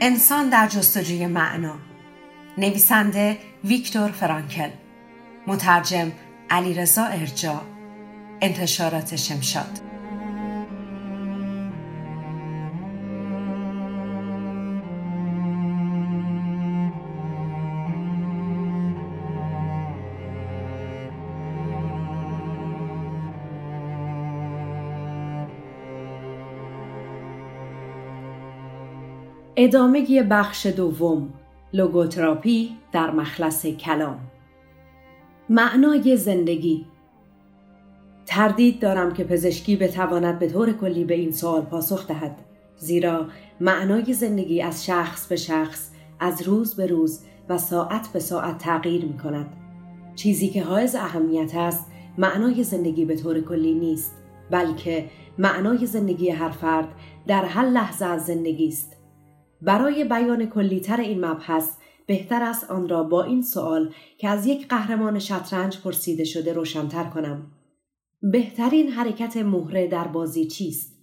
انسان در جستجوی معنا. نویسنده ویکتور فرانکل. مترجم علیرضا ارجا انتشارات شمشاد. ادامه بخش دوم لوگوتراپی در مخلص کلام. معنای زندگی. تردید دارم که پزشکی بتواند به طور کلی به این سوال پاسخ دهد زیرا معنای زندگی از شخص به شخص از روز به روز و ساعت به ساعت تغییر می کند. چیزی که حائز اهمیت است معنای زندگی به طور کلی نیست بلکه معنای زندگی هر فرد در هر لحظه از زندگی است. برای بیان کلیتر این مبحث بهتر است آن را با این سوال که از یک قهرمان شطرنج پرسیده شده روشنتر کنم. بهترین حرکت مهره در بازی چیست؟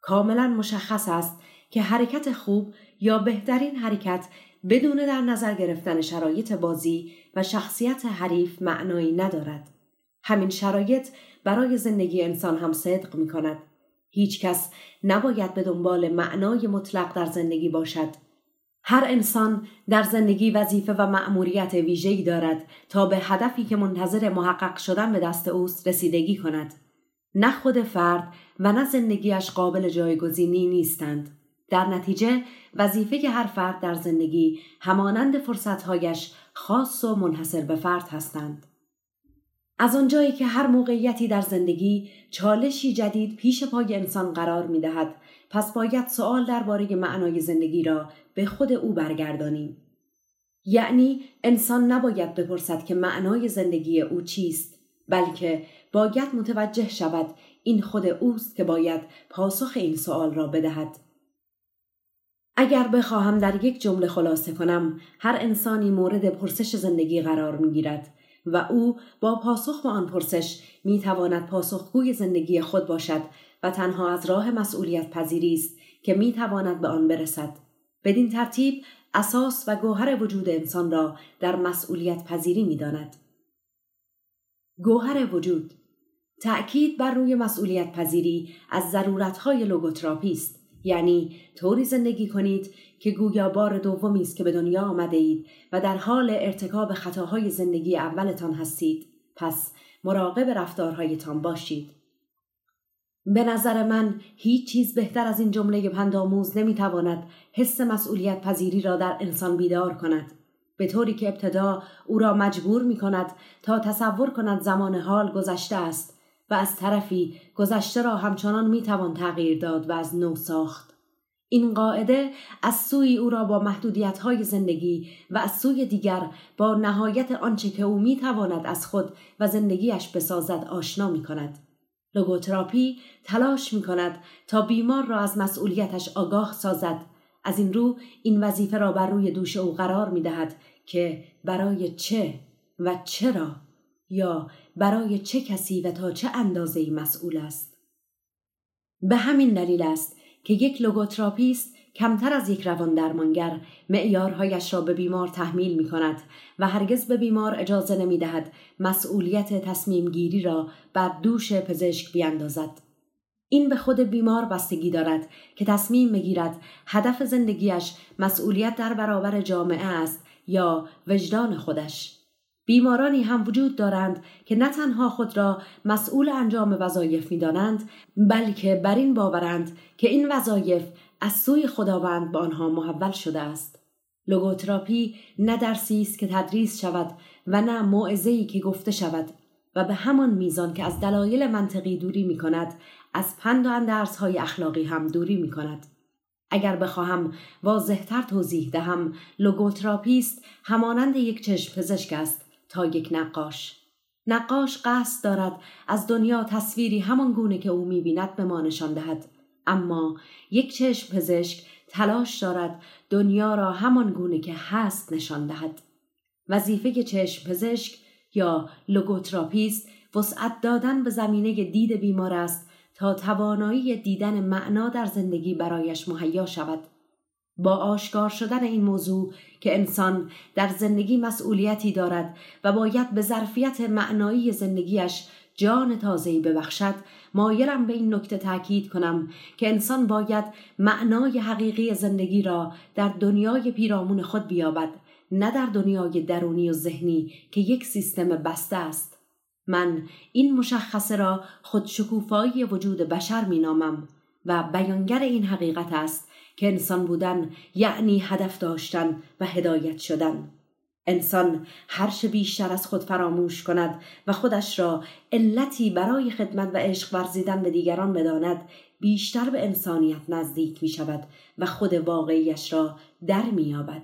کاملا مشخص است که حرکت خوب یا بهترین حرکت بدون در نظر گرفتن شرایط بازی و شخصیت حریف معنایی ندارد. همین شرایط برای زندگی انسان هم صدق می کند. هیچ کس نباید به دنبال معنای مطلق در زندگی باشد. هر انسان در زندگی وظیفه و مأموریت ویژه‌ای دارد تا به هدفی که منتظر محقق شدن به دست اوست رسیدگی کند. نه خود فرد و نه زندگیش قابل جایگزینی نیستند. در نتیجه وظیفه هر فرد در زندگی همانند فرصتهایش خاص و منحصر به فرد هستند. از آنجایی که هر موقعیتی در زندگی چالشی جدید پیش پای انسان قرار می دهد پس باید سوال درباره معنای زندگی را به خود او برگردانیم. یعنی انسان نباید بپرسد که معنای زندگی او چیست بلکه باید متوجه شود این خود اوست که باید پاسخ این سوال را بدهد. اگر بخواهم در یک جمله خلاصه کنم هر انسانی مورد پرسش زندگی قرار می گیرد و او با پاسخ به آن پرسش می تواند پاسخگوی زندگی خود باشد و تنها از راه مسئولیت پذیری است که می تواند به آن برسد. بدین ترتیب اساس و گوهر وجود انسان را در مسئولیت پذیری می داند. گوهر وجود تأکید بر روی مسئولیت پذیری از ضرورتهای لوگوتراپی است یعنی طوری زندگی کنید که گویا بار دومی است که به دنیا آمده اید و در حال ارتکاب خطاهای زندگی اولتان هستید. پس مراقب رفتارهایتان باشید. به نظر من هیچ چیز بهتر از این جمله پندآموز نمی‌تواند حس مسئولیت پذیری را در انسان بیدار کند. به طوری که ابتدا او را مجبور می کند تا تصور کند زمان حال گذشته است. و از طرفی گذشته را همچنان می توان تغییر داد و از نو ساخت. این قاعده از سوی او را با محدودیت های زندگی و از سوی دیگر با نهایت آنچه که او می تواند از خود و زندگیش بسازد آشنا می کند. لوگوتراپی تلاش می کند تا بیمار را از مسئولیتش آگاه سازد. از این رو این وظیفه را بر روی دوش او قرار می دهد که برای چه و چرا یا برای چه کسی و تا چه اندازه مسئول است. به همین دلیل است که یک لوگوتراپیست کمتر از یک روان درمانگر معیارهایش را به بیمار تحمیل می کند و هرگز به بیمار اجازه نمی دهد مسئولیت تصمیم گیری را بر دوش پزشک بیاندازد. این به خود بیمار بستگی دارد که تصمیم بگیرد هدف زندگیش مسئولیت در برابر جامعه است یا وجدان خودش. بیمارانی هم وجود دارند که نه تنها خود را مسئول انجام وظایف می دانند بلکه بر این باورند که این وظایف از سوی خداوند به آنها محول شده است لوگوتراپی نه درسی است که تدریس شود و نه موعظه‌ای که گفته شود و به همان میزان که از دلایل منطقی دوری می کند از پند و اندرز های اخلاقی هم دوری می کند. اگر بخواهم واضحتر توضیح دهم لوگوتراپیست همانند یک چشم پزشک است تا یک نقاش. نقاش قصد دارد از دنیا تصویری همان گونه که او می‌بیند به ما نشان دهد. اما یک چشم پزشک تلاش دارد دنیا را همان گونه که هست نشان دهد. وظیفه چشم پزشک یا لوگوتراپیست وسعت دادن به زمینه دید بیمار است تا توانایی دیدن معنا در زندگی برایش مهیا شود. با آشکار شدن این موضوع که انسان در زندگی مسئولیتی دارد و باید به ظرفیت معنایی زندگیش جان تازه‌ای ببخشد مایلم به این نکته تاکید کنم که انسان باید معنای حقیقی زندگی را در دنیای پیرامون خود بیابد نه در دنیای درونی و ذهنی که یک سیستم بسته است. من این مشخصه را خودشکوفایی وجود بشر مینامم و بیانگر این حقیقت است که انسان بودن یعنی هدف داشتن و هدایت شدن انسان هرچه بیشتر از خود فراموش کند و خودش را علتی برای خدمت و عشق ورزیدن به دیگران بداند بیشتر به انسانیت نزدیک می شود و خود واقعیش را در می یابد.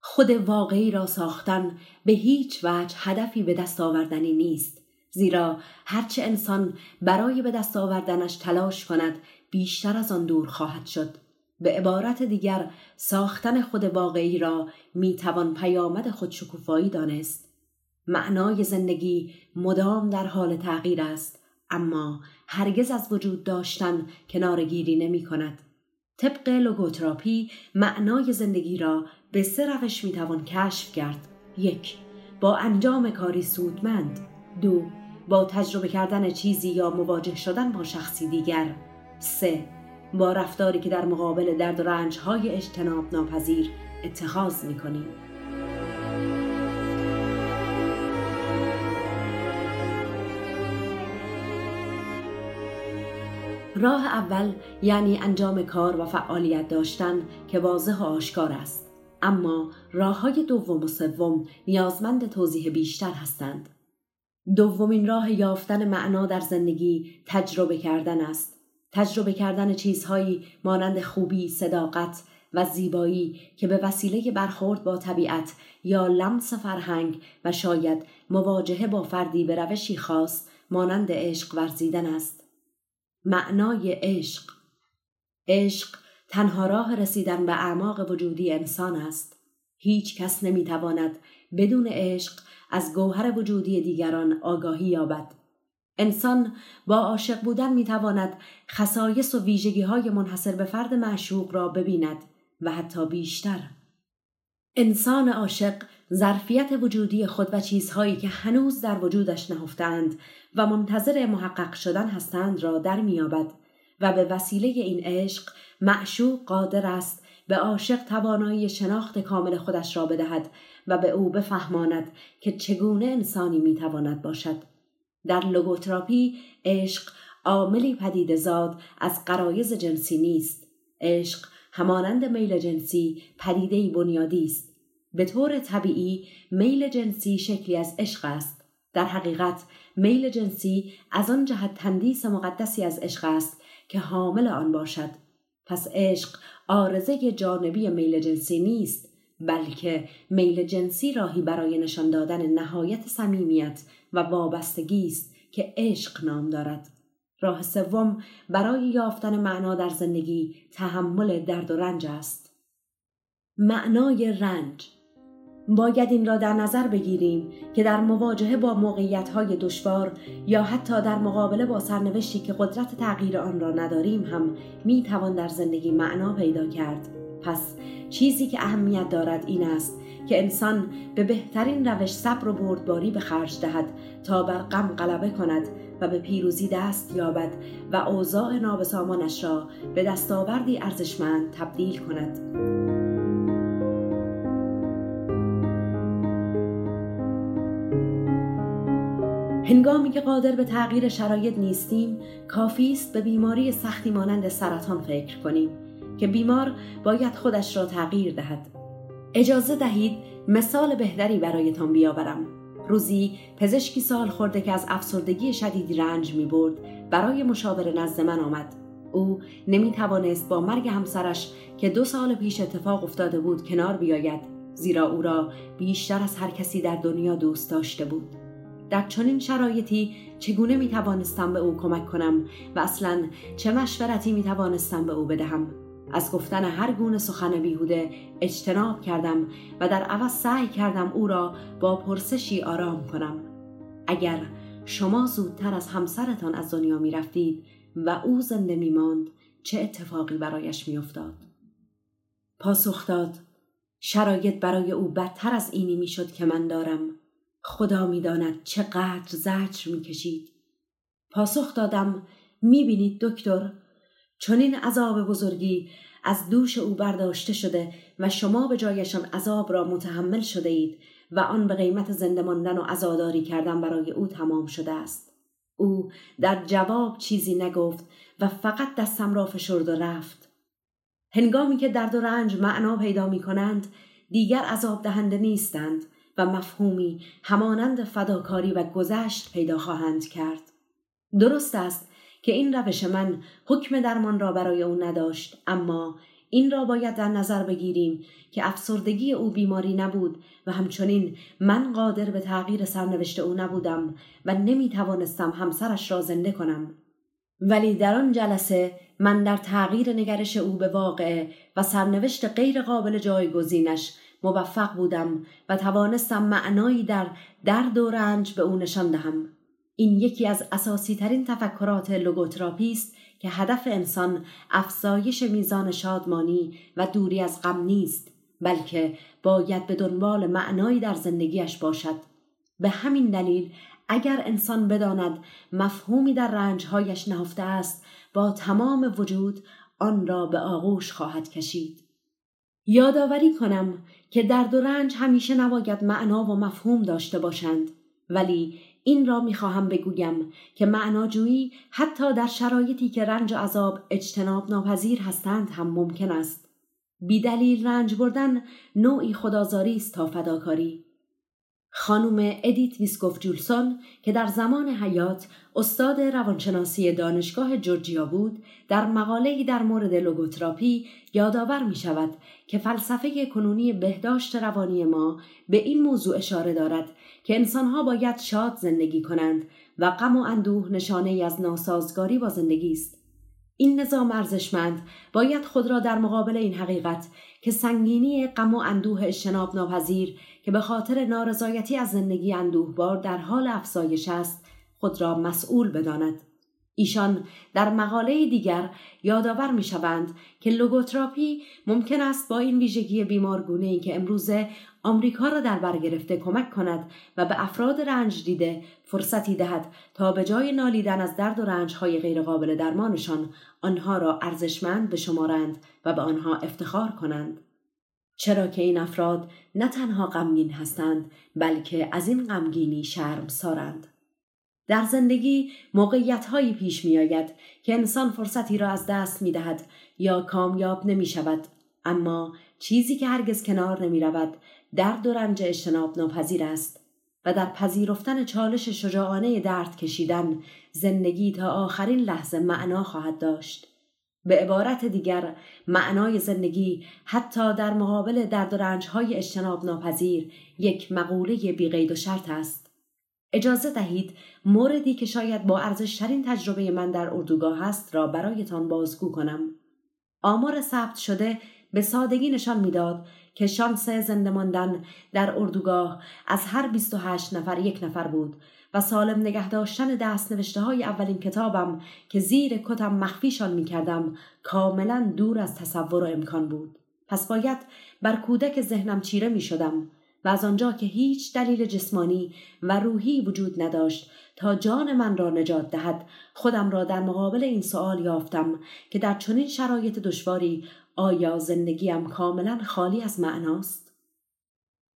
خود واقعی را ساختن به هیچ وجه هدفی به دست آوردنی نیست زیرا هرچه انسان برای به دست آوردنش تلاش کند بیشتر از آن دور خواهد شد. به عبارت دیگر ساختن خود واقعی را می‌توان پیامد خودشکوفایی دانست. معنای زندگی مدام در حال تغییر است اما هرگز از وجود داشتن کنارگیری نمی کند. طبق لوگوتراپی معنای زندگی را به سه روش می‌توان کشف کرد. یک با انجام کاری سودمند. دو با تجربه کردن چیزی یا مواجه شدن با شخصی دیگر. سه. با رفتاری که در مقابل درد و رنج های اجتناب ناپذیر اتخاذ می کنیم. راه اول یعنی انجام کار و فعالیت داشتن که واضح و آشکار است. اما راه های دوم و سوم نیازمند توضیح بیشتر هستند. دومین راه یافتن معنا در زندگی تجربه کردن است. تجربه کردن چیزهایی مانند خوبی، صداقت و زیبایی که به وسیله برخورد با طبیعت یا لمس فرهنگ و شاید مواجهه با فردی به روشی خاص مانند عشق ورزیدن است. معنای عشق عشق تنها راه رسیدن به اعماق وجودی انسان است. هیچ کس نمی‌تواند بدون عشق از گوهر وجودی دیگران آگاهی یابد. انسان با عاشق بودن می‌تواند خصایص و ویژگی های منحصر به فرد معشوق را ببیند و حتی بیشتر. انسان عاشق ظرفیت وجودی خود و چیزهایی که هنوز در وجودش نهفتند و منتظر محقق شدن هستند را در میابد و به وسیله این عشق معشوق قادر است به عاشق توانایی شناخت کامل خودش را بدهد و به او بفهماند که چگونه انسانی می‌تواند باشد در لوگوتراپی عشق عاملی پدید زاد از قرایز جنسی نیست. عشق همانند میل جنسی پدیده بنیادی است. به طور طبیعی میل جنسی شکلی از عشق است. در حقیقت میل جنسی از آن جهت تندیس مقدسی از عشق است که حامل آن باشد. پس عشق آرزه جانبی میل جنسی نیست. بلکه میل جنسی راهی برای نشان دادن نهایت صمیمیت و وابستگی است که عشق نام دارد. راه سوم برای یافتن معنا در زندگی تحمل درد و رنج است. معنای رنج. باید این را در نظر بگیریم که در مواجهه با موقعیت دشوار یا حتی در مقابله با سرنوشتی که قدرت تغییر آن را نداریم هم می توان در زندگی معنا پیدا کرد. پس چیزی که اهمیت دارد این است که انسان به بهترین روش صبر و بردباری به خرج دهد تا بر غم غلبه کند و به پیروزی دست یابد و اوضاع نابسامانش را به دستاوردی ارزشمند تبدیل کند. هنگامی که قادر به تغییر شرایط نیستیم کافی است به بیماری سختی مانند سرطان فکر کنیم. که بیمار باید خودش را تغییر دهد. اجازه دهید مثال بهتری برایتان بیاورم. روزی پزشکی سال خورده که از افسردگی شدید رنج می برد برای مشاوره نزد من آمد. او نمی توانست با مرگ همسرش که دو سال پیش اتفاق افتاده بود کنار بیاید زیرا او را بیشتر از هر کسی در دنیا دوست داشته بود. در چنین شرایطی چگونه می توانستم به او کمک کنم و اصلا چه مشورتی می توانستم به او بدهم؟ از گفتن هر گونه سخن بیهوده اجتناب کردم و در عوض سعی کردم او را با پرسشی آرام کنم. اگر شما زودتر از همسرتان از دنیا می رفتید و او زنده می ماند چه اتفاقی برایش می افتاد؟ پاسخ داد شرایط برای او بدتر از اینی می شد که من دارم. خدا می داند چقدر زجر می کشید پاسخ دادم می بینید دکتر چون این عذاب بزرگی از دوش او برداشته شده و شما به جایشان عذاب را متحمل شده اید و آن به قیمت زنده ماندن و عزاداری کردن برای او تمام شده است. او در جواب چیزی نگفت و فقط دستم را فشرد و رفت. هنگامی که درد و رنج معنا پیدا می کنند دیگر عذاب دهنده نیستند و مفهومی همانند فداکاری و گذشت پیدا خواهند کرد. درست است که این روش من حکم درمان را برای او نداشت اما این را باید در نظر بگیریم که افسردگی او بیماری نبود و همچنین من قادر به تغییر سرنوشت او نبودم و نمی توانستم همسرش را زنده کنم. ولی در آن جلسه من در تغییر نگرش او به واقع و سرنوشت غیر قابل جایگزینش موفق بودم و توانستم معنایی در درد و رنج به او نشان دهم. این یکی از اساسی ترین تفکرات لوگوتراپی است که هدف انسان افزایش میزان شادمانی و دوری از غم نیست بلکه باید به دنبال معنایی در زندگیش باشد. به همین دلیل اگر انسان بداند مفهومی در رنجهایش نهفته است با تمام وجود آن را به آغوش خواهد کشید. یادآوری کنم که درد و رنج همیشه نباید معنا و مفهوم داشته باشند ولی این را می‌خواهم بگویم که معناجویی حتی در شرایطی که رنج و عذاب اجتناب ناپذیر هستند هم ممکن است. بیدلیل رنج بردن نوعی خدازاری است تا فداکاری. خانم ادیت ویسکوف جولسون که در زمان حیات استاد روانشناسی دانشگاه جورجیا بود در مقاله‌ای در مورد لوگوتراپی یادآور می شود که فلسفه کنونی بهداشت روانی ما به این موضوع اشاره دارد که انسانها باید شاد زندگی کنند و غم و اندوه نشانه از ناسازگاری با زندگی است. این نظام ارزشمند باید خود را در مقابل این حقیقت که سنگینی غم و اندوه اجتناب ناپذیر که به خاطر نارضایتی از زندگی اندوهبار در حال افزایش است خود را مسئول بداند ایشان در مقاله دیگر یادآور می شوند که لوگوتراپی ممکن است با این ویژگی بیمارگونه ای که امروزه آمریکا را در بر گرفته کمک کند و به افراد رنج دیده فرصتی دهد تا به جای نالیدن از درد و رنج های غیرقابل درمانشان آنها را ارزشمند بشمارند و به آنها افتخار کنند. چرا که این افراد نه تنها غمگین هستند بلکه از این غمگینی شرم سارند. در زندگی موقعیت هایی پیش می آید که انسان فرصتی را از دست می دهد یا کامیاب نمی شود اما چیزی که هرگز کنار نمی رود درد و رنج اجتناب ناپذیر است و در پذیرفتن چالش شجاعانه درد کشیدن زندگی تا آخرین لحظه معنا خواهد داشت به عبارت دیگر معنای زندگی حتی در مقابل درد و رنج های اجتناب ناپذیر یک مقوله بیقید و شرط است. اجازه دهید موردی که شاید با ارزشترین تجربه من در اردوگاه است را برایتان بازگو کنم. آمار ثبت شده به سادگی نشان می‌داد که شانس زنده ماندن در اردوگاه از هر 28 نفر یک نفر بود. و سالم نگه داشتن دست نوشته های اولین کتابم که زیر کتم مخفیشان می کردم کاملا دور از تصور و امکان بود. پس باید بر کودک ذهنم چیره می شدم و از آنجا که هیچ دلیل جسمانی و روحی وجود نداشت تا جان من را نجات دهد خودم را در مقابل این سوال یافتم که در چنین شرایط دشواری آیا زندگیم کاملا خالی از معناست؟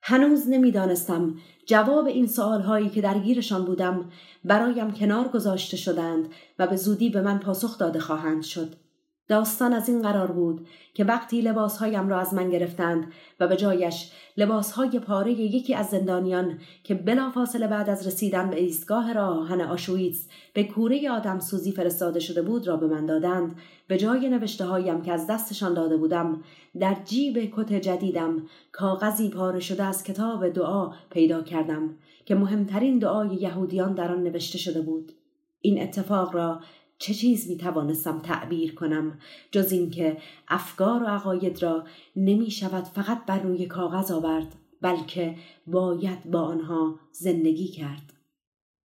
هنوز نمی‌دانستم جواب این سوالهایی که درگیرشان بودم برایم کنار گذاشته شدند و به زودی به من پاسخ داده خواهند شد. داستان از این قرار بود که وقتی لباسهایم را از من گرفتند و به جایش لباسهای پاره یکی از زندانیان که بلافاصله بعد از رسیدن به ایستگاه راهن آشویتس به کوره آدم سوزی فرستاده شده بود را به من دادند به جای نوشته هایم که از دستشان داده بودم در جیب کت جدیدم کاغذی پاره شده از کتاب دعا پیدا کردم که مهمترین دعای یهودیان در آن نوشته شده بود. این اتفاق را چه چیز می توانستم تعبیر کنم جز اینکه افکار و عقاید را نمی شود فقط بر روی کاغذ آورد بلکه باید با آنها زندگی کرد.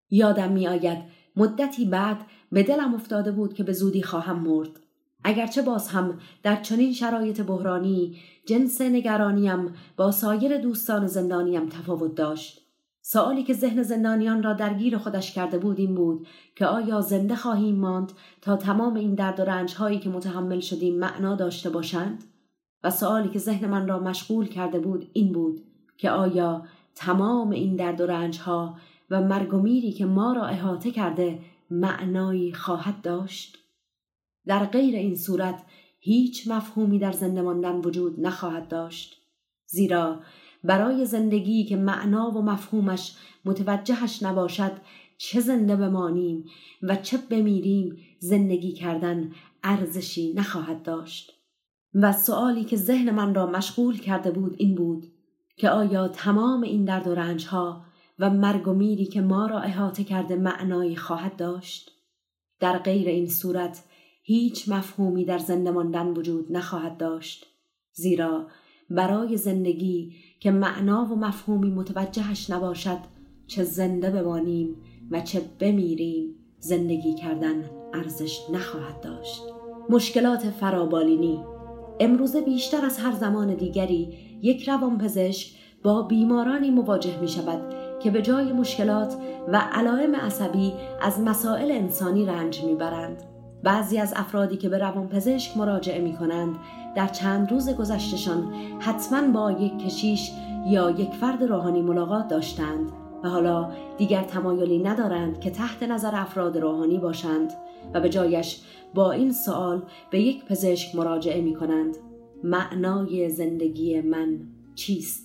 یادم می آید مدتی بعد به دلم افتاده بود که به زودی خواهم مرد. اگرچه باز هم در چنین شرایط بحرانی جنس نگرانیم با سایر دوستان زندانیم تفاوت داشت. سوالی که ذهن زندانیان را درگیر خودش کرده بود این بود که آیا زنده خواهیم ماند تا تمام این درد و رنج هایی که متحمل شدیم معنا داشته باشند؟ و سوالی که ذهن من را مشغول کرده بود این بود که آیا تمام این درد و رنج ها و مرگ و میری که ما را احاطه کرده معنایی خواهد داشت؟ در غیر این صورت هیچ مفهومی در زنده ماندن وجود نخواهد داشت زیرا برای زندگی که معنا و مفهومش متوجهش نباشد چه زنده بمانیم و چه بمیریم زندگی کردن ارزشی نخواهد داشت. و سوالی که ذهن من را مشغول کرده بود این بود که آیا تمام این درد و رنج ها و مرگ و میری که ما را احاطه کرده معنایی خواهد داشت؟ در غیر این صورت هیچ مفهومی در زنده ماندن وجود نخواهد داشت زیرا برای زندگی که معنا و مفهومی متوجهش نباشد چه زنده بمانیم و چه بمیریم زندگی کردن ارزش نخواهد داشت. مشکلات فرابالینی امروزه بیشتر از هر زمان دیگری یک روانپزشک با بیمارانی مواجه می شود که به جای مشکلات و علائم عصبی از مسائل انسانی رنج می‌برند. بعضی از افرادی که به روانپزشک مراجعه می کنند در چند روز گذشتشان حتما با یک کشیش یا یک فرد روحانی ملاقات داشتند و حالا دیگر تمایلی ندارند که تحت نظر افراد روحانی باشند و به جایش با این سوال به یک پزشک مراجعه می کنند معنای زندگی من چیست؟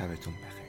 شبتون بخیر.